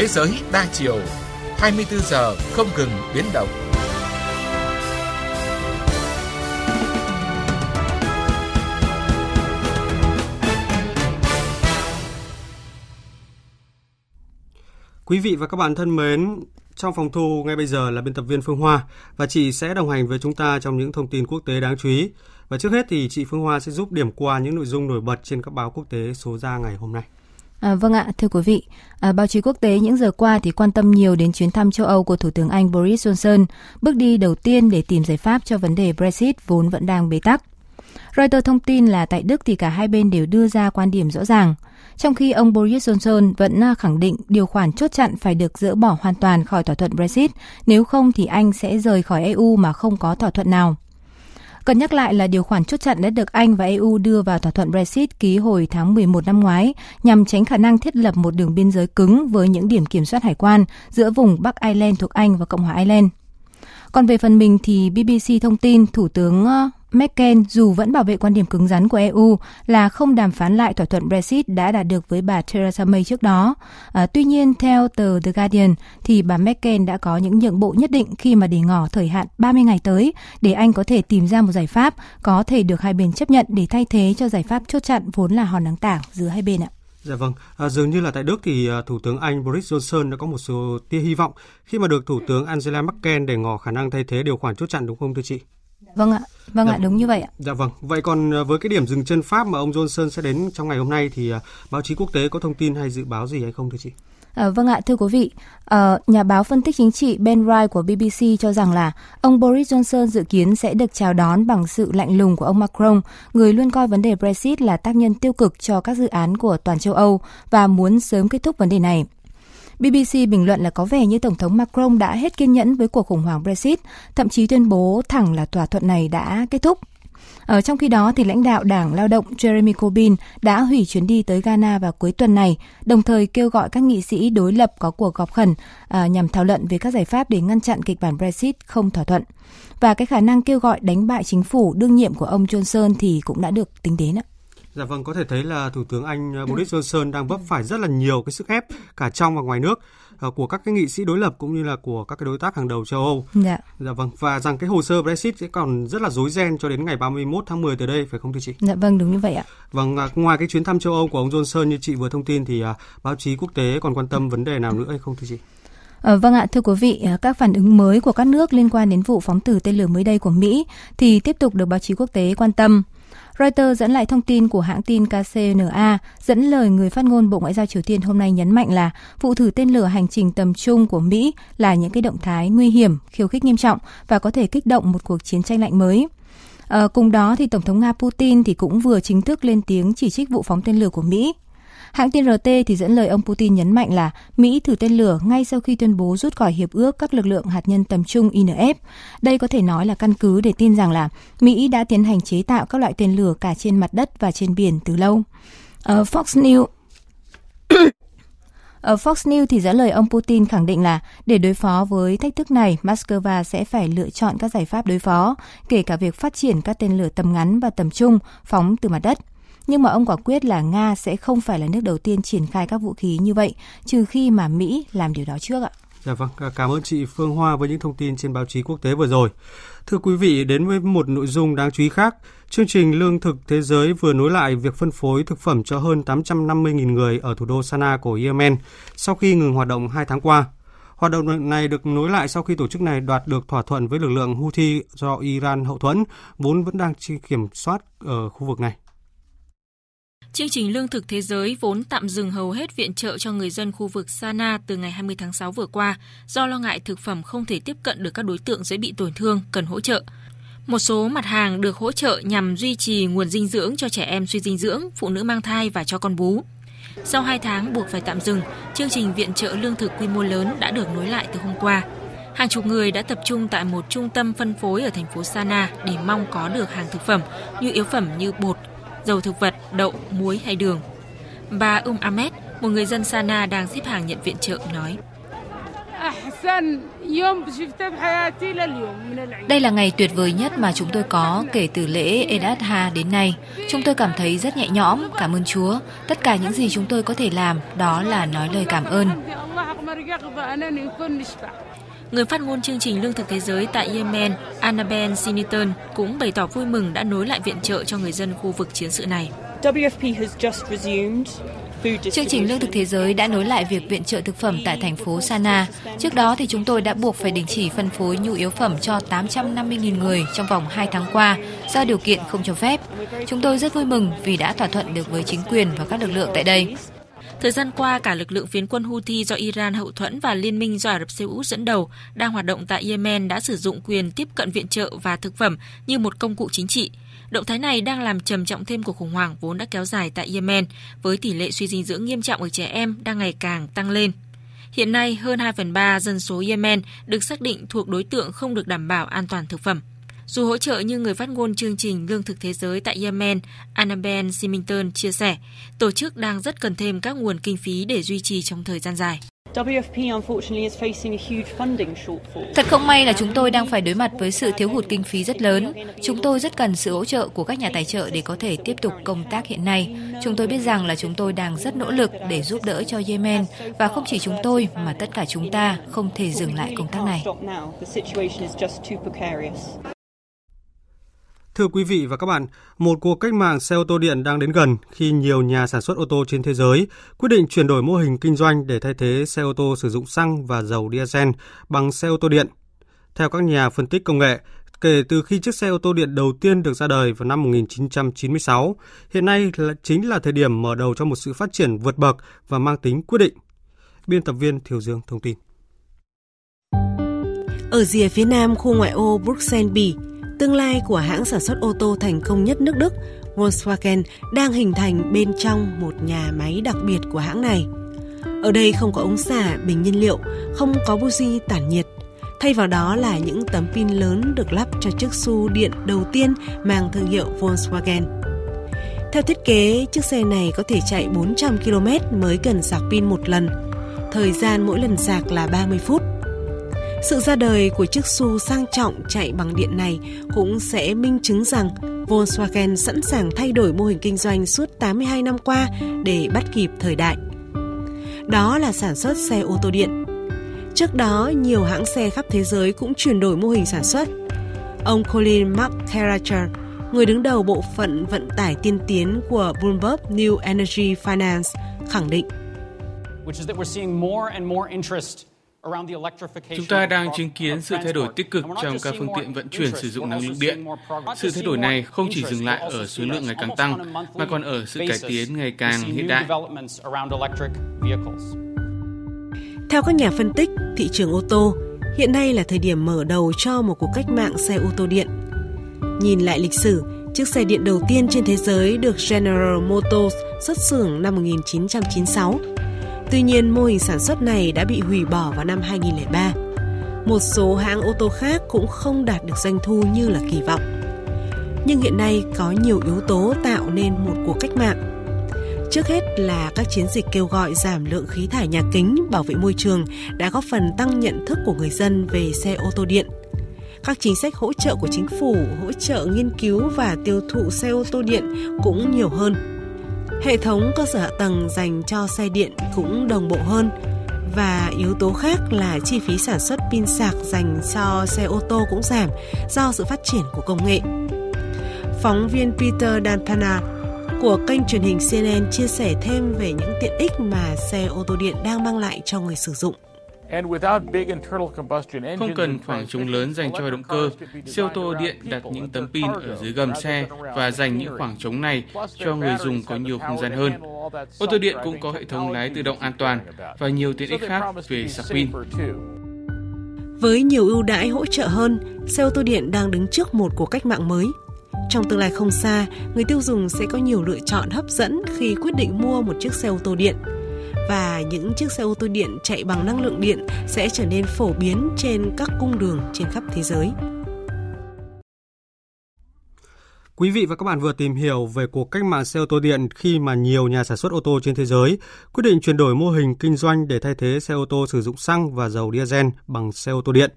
Thế giới đa chiều, 24 giờ không ngừng biến động. Quý vị và các bạn thân mến, trong phòng thu ngay bây giờ là biên tập viên Phương Hoa và chị sẽ đồng hành với chúng ta trong những thông tin quốc tế đáng chú ý. Và trước hết thì chị Phương Hoa sẽ giúp điểm qua những nội dung nổi bật trên các báo quốc tế số ra ngày hôm nay. À, vâng ạ, thưa quý vị, à, báo chí quốc tế những giờ qua thì quan tâm nhiều đến chuyến thăm châu Âu của Thủ tướng Anh Boris Johnson, bước đi đầu tiên để tìm giải pháp cho vấn đề Brexit vốn vẫn đang bế tắc. Reuters thông tin là tại Đức thì cả hai bên đều đưa ra quan điểm rõ ràng, trong khi ông Boris Johnson vẫn à, khẳng định điều khoản chốt chặn phải được dỡ bỏ hoàn toàn khỏi thỏa thuận Brexit, nếu không thì Anh sẽ rời khỏi EU mà không có thỏa thuận nào. Cần nhắc lại là điều khoản chốt chặn đã được Anh và EU đưa vào thỏa thuận Brexit ký hồi tháng 11 năm ngoái, nhằm tránh khả năng thiết lập một đường biên giới cứng với những điểm kiểm soát hải quan giữa vùng Bắc Ireland thuộc Anh và Cộng hòa Ireland. Còn về phần mình thì BBC thông tin, Thủ tướng ờ, Merkel dù vẫn bảo vệ quan điểm cứng rắn của EU là không đàm phán lại thỏa thuận Brexit đã đạt được với bà Theresa May trước đó. À, tuy nhiên, theo tờ The Guardian, thì bà Merkel đã có những nhượng bộ nhất định khi mà để ngỏ thời hạn 30 ngày tới để Anh có thể tìm ra một giải pháp có thể được hai bên chấp nhận để thay thế cho giải pháp chốt chặn vốn là hòn đắng tảng giữa hai bên ạ. Dạ vâng, à, dường như là tại Đức thì à, Thủ tướng Anh Boris Johnson đã có một số tia hy vọng khi mà được Thủ tướng Angela Merkel để ngỏ khả năng thay thế điều khoản chốt chặn đúng không thưa chị? Vâng ạ, vâng dạ, ạ, đúng như vậy ạ. Dạ vâng, vậy còn à, với cái điểm dừng chân Pháp mà ông Johnson sẽ đến trong ngày hôm nay thì à, báo chí quốc tế có thông tin hay dự báo gì hay không thưa chị? À, vâng ạ, thưa quý vị, à, nhà báo phân tích chính trị Ben Wright của BBC cho rằng là ông Boris Johnson dự kiến sẽ được chào đón bằng sự lạnh lùng của ông Macron, người luôn coi vấn đề Brexit là tác nhân tiêu cực cho các dự án của toàn châu Âu và muốn sớm kết thúc vấn đề này. BBC bình luận là có vẻ như Tổng thống Macron đã hết kiên nhẫn với cuộc khủng hoảng Brexit, thậm chí tuyên bố thẳng là thỏa thuận này đã kết thúc. Ở trong khi đó thì lãnh đạo Đảng Lao động Jeremy Corbyn đã hủy chuyến đi tới Ghana vào cuối tuần này, đồng thời kêu gọi các nghị sĩ đối lập có cuộc họp khẩn à, nhằm thảo luận về các giải pháp để ngăn chặn kịch bản Brexit không thỏa thuận. Và cái khả năng kêu gọi đánh bại chính phủ đương nhiệm của ông Johnson thì cũng đã được tính đến ạ. Dạ vâng, có thể thấy là Thủ tướng Anh uh, Boris Johnson đang vấp phải rất là nhiều cái sức ép cả trong và ngoài nước uh, của các cái nghị sĩ đối lập cũng như là của các cái đối tác hàng đầu châu Âu. Dạ. Dạ vâng, và rằng cái hồ sơ Brexit sẽ còn rất là rối ren cho đến ngày 31 tháng 10 tới đây phải không thưa chị? Dạ vâng, đúng như vậy ạ. Vâng, uh, ngoài cái chuyến thăm châu Âu của ông Johnson như chị vừa thông tin thì báo chí quốc tế còn quan tâm vấn đề nào nữa hay không thưa chị? À, vâng ạ, thưa quý vị, các phản ứng mới của các nước liên quan đến vụ phóng thử tên lửa mới đây của Mỹ thì tiếp tục được báo chí quốc tế quan tâm. Reuters dẫn lại thông tin của hãng tin KCNA, dẫn lời người phát ngôn Bộ Ngoại giao Triều Tiên hôm nay nhấn mạnh là vụ thử tên lửa hành trình tầm trung của Mỹ là những cái động thái nguy hiểm, khiêu khích nghiêm trọng và có thể kích động một cuộc chiến tranh lạnh mới. À, cùng đó thì Tổng thống Nga Putin thì cũng vừa chính thức lên tiếng chỉ trích vụ phóng tên lửa của Mỹ Hãng tin RT thì dẫn lời ông Putin nhấn mạnh là Mỹ thử tên lửa ngay sau khi tuyên bố rút khỏi hiệp ước các lực lượng hạt nhân tầm trung INF. Đây có thể nói là căn cứ để tin rằng là Mỹ đã tiến hành chế tạo các loại tên lửa cả trên mặt đất và trên biển từ lâu. Uh, Fox News ở Fox News thì dẫn lời ông Putin khẳng định là để đối phó với thách thức này, Moscow sẽ phải lựa chọn các giải pháp đối phó, kể cả việc phát triển các tên lửa tầm ngắn và tầm trung phóng từ mặt đất nhưng mà ông quả quyết là Nga sẽ không phải là nước đầu tiên triển khai các vũ khí như vậy, trừ khi mà Mỹ làm điều đó trước ạ. Dạ vâng, cảm ơn chị Phương Hoa với những thông tin trên báo chí quốc tế vừa rồi. Thưa quý vị, đến với một nội dung đáng chú ý khác, chương trình Lương thực Thế giới vừa nối lại việc phân phối thực phẩm cho hơn 850.000 người ở thủ đô Sana của Yemen sau khi ngừng hoạt động 2 tháng qua. Hoạt động này được nối lại sau khi tổ chức này đoạt được thỏa thuận với lực lượng Houthi do Iran hậu thuẫn, vốn vẫn đang kiểm soát ở khu vực này. Chương trình Lương thực Thế giới vốn tạm dừng hầu hết viện trợ cho người dân khu vực Sana từ ngày 20 tháng 6 vừa qua do lo ngại thực phẩm không thể tiếp cận được các đối tượng dễ bị tổn thương cần hỗ trợ. Một số mặt hàng được hỗ trợ nhằm duy trì nguồn dinh dưỡng cho trẻ em suy dinh dưỡng, phụ nữ mang thai và cho con bú. Sau 2 tháng buộc phải tạm dừng, chương trình viện trợ lương thực quy mô lớn đã được nối lại từ hôm qua. Hàng chục người đã tập trung tại một trung tâm phân phối ở thành phố Sana để mong có được hàng thực phẩm như yếu phẩm như bột, dầu thực vật, đậu, muối hay đường. Bà Um Ahmed, một người dân Sana đang xếp hàng nhận viện trợ nói. Đây là ngày tuyệt vời nhất mà chúng tôi có kể từ lễ Eid al-Ha đến nay. Chúng tôi cảm thấy rất nhẹ nhõm, cảm ơn Chúa. Tất cả những gì chúng tôi có thể làm đó là nói lời cảm ơn. Người phát ngôn chương trình Lương thực Thế giới tại Yemen, Annabel Siniton, cũng bày tỏ vui mừng đã nối lại viện trợ cho người dân khu vực chiến sự này. WFP has just resumed Chương trình Lương thực Thế giới đã nối lại việc viện trợ thực phẩm tại thành phố Sana. Trước đó thì chúng tôi đã buộc phải đình chỉ phân phối nhu yếu phẩm cho 850.000 người trong vòng 2 tháng qua do điều kiện không cho phép. Chúng tôi rất vui mừng vì đã thỏa thuận được với chính quyền và các lực lượng tại đây. Thời gian qua, cả lực lượng phiến quân Houthi do Iran hậu thuẫn và liên minh do Ả Rập Xê Út dẫn đầu đang hoạt động tại Yemen đã sử dụng quyền tiếp cận viện trợ và thực phẩm như một công cụ chính trị. Động thái này đang làm trầm trọng thêm cuộc khủng hoảng vốn đã kéo dài tại Yemen, với tỷ lệ suy dinh dưỡng nghiêm trọng ở trẻ em đang ngày càng tăng lên. Hiện nay, hơn 2 phần 3 dân số Yemen được xác định thuộc đối tượng không được đảm bảo an toàn thực phẩm. Dù hỗ trợ như người phát ngôn chương trình Lương thực Thế giới tại Yemen, Annabel Simington chia sẻ, tổ chức đang rất cần thêm các nguồn kinh phí để duy trì trong thời gian dài. Thật không may là chúng tôi đang phải đối mặt với sự thiếu hụt kinh phí rất lớn. Chúng tôi rất cần sự hỗ trợ của các nhà tài trợ để có thể tiếp tục công tác hiện nay. Chúng tôi biết rằng là chúng tôi đang rất nỗ lực để giúp đỡ cho Yemen và không chỉ chúng tôi mà tất cả chúng ta không thể dừng lại công tác này. Thưa quý vị và các bạn, một cuộc cách mạng xe ô tô điện đang đến gần khi nhiều nhà sản xuất ô tô trên thế giới quyết định chuyển đổi mô hình kinh doanh để thay thế xe ô tô sử dụng xăng và dầu diesel bằng xe ô tô điện. Theo các nhà phân tích công nghệ, kể từ khi chiếc xe ô tô điện đầu tiên được ra đời vào năm 1996, hiện nay là chính là thời điểm mở đầu cho một sự phát triển vượt bậc và mang tính quyết định. Biên tập viên Thiều Dương thông tin. Ở rìa phía nam khu ngoại ô Bruxelles, Bỉ, Tương lai của hãng sản xuất ô tô thành công nhất nước Đức, Volkswagen đang hình thành bên trong một nhà máy đặc biệt của hãng này. Ở đây không có ống xả, bình nhiên liệu, không có buji tản nhiệt. Thay vào đó là những tấm pin lớn được lắp cho chiếc xu điện đầu tiên mang thương hiệu Volkswagen. Theo thiết kế, chiếc xe này có thể chạy 400 km mới cần sạc pin một lần. Thời gian mỗi lần sạc là 30 phút. Sự ra đời của chiếc xu sang trọng chạy bằng điện này cũng sẽ minh chứng rằng Volkswagen sẵn sàng thay đổi mô hình kinh doanh suốt 82 năm qua để bắt kịp thời đại. Đó là sản xuất xe ô tô điện. Trước đó, nhiều hãng xe khắp thế giới cũng chuyển đổi mô hình sản xuất. Ông Colin McCarracher, người đứng đầu bộ phận vận tải tiên tiến của Bloomberg New Energy Finance, khẳng định. Which is that we're seeing more and more interest Chúng ta đang chứng kiến sự thay đổi tích cực trong các phương tiện vận chuyển sử dụng năng lượng điện. Sự thay đổi này không chỉ dừng lại ở số lượng ngày càng tăng, mà còn ở sự cải tiến ngày càng hiện đại. Theo các nhà phân tích, thị trường ô tô hiện nay là thời điểm mở đầu cho một cuộc cách mạng xe ô tô điện. Nhìn lại lịch sử, chiếc xe điện đầu tiên trên thế giới được General Motors xuất xưởng năm 1996 Tuy nhiên, mô hình sản xuất này đã bị hủy bỏ vào năm 2003. Một số hãng ô tô khác cũng không đạt được doanh thu như là kỳ vọng. Nhưng hiện nay có nhiều yếu tố tạo nên một cuộc cách mạng. Trước hết là các chiến dịch kêu gọi giảm lượng khí thải nhà kính, bảo vệ môi trường đã góp phần tăng nhận thức của người dân về xe ô tô điện. Các chính sách hỗ trợ của chính phủ, hỗ trợ nghiên cứu và tiêu thụ xe ô tô điện cũng nhiều hơn Hệ thống cơ sở hạ tầng dành cho xe điện cũng đồng bộ hơn và yếu tố khác là chi phí sản xuất pin sạc dành cho xe ô tô cũng giảm do sự phát triển của công nghệ. Phóng viên Peter Dantana của kênh truyền hình CNN chia sẻ thêm về những tiện ích mà xe ô tô điện đang mang lại cho người sử dụng. Không cần khoảng trống lớn dành cho động cơ, xe ô tô điện đặt những tấm pin ở dưới gầm xe và dành những khoảng trống này cho người dùng có nhiều không gian hơn. Ô tô điện cũng có hệ thống lái tự động an toàn và nhiều tiện ích khác về sạc pin. Với nhiều ưu đãi hỗ trợ hơn, xe ô tô điện đang đứng trước một cuộc cách mạng mới. Trong tương lai không xa, người tiêu dùng sẽ có nhiều lựa chọn hấp dẫn khi quyết định mua một chiếc xe ô tô điện – và những chiếc xe ô tô điện chạy bằng năng lượng điện sẽ trở nên phổ biến trên các cung đường trên khắp thế giới. Quý vị và các bạn vừa tìm hiểu về cuộc cách mạng xe ô tô điện khi mà nhiều nhà sản xuất ô tô trên thế giới quyết định chuyển đổi mô hình kinh doanh để thay thế xe ô tô sử dụng xăng và dầu diesel bằng xe ô tô điện.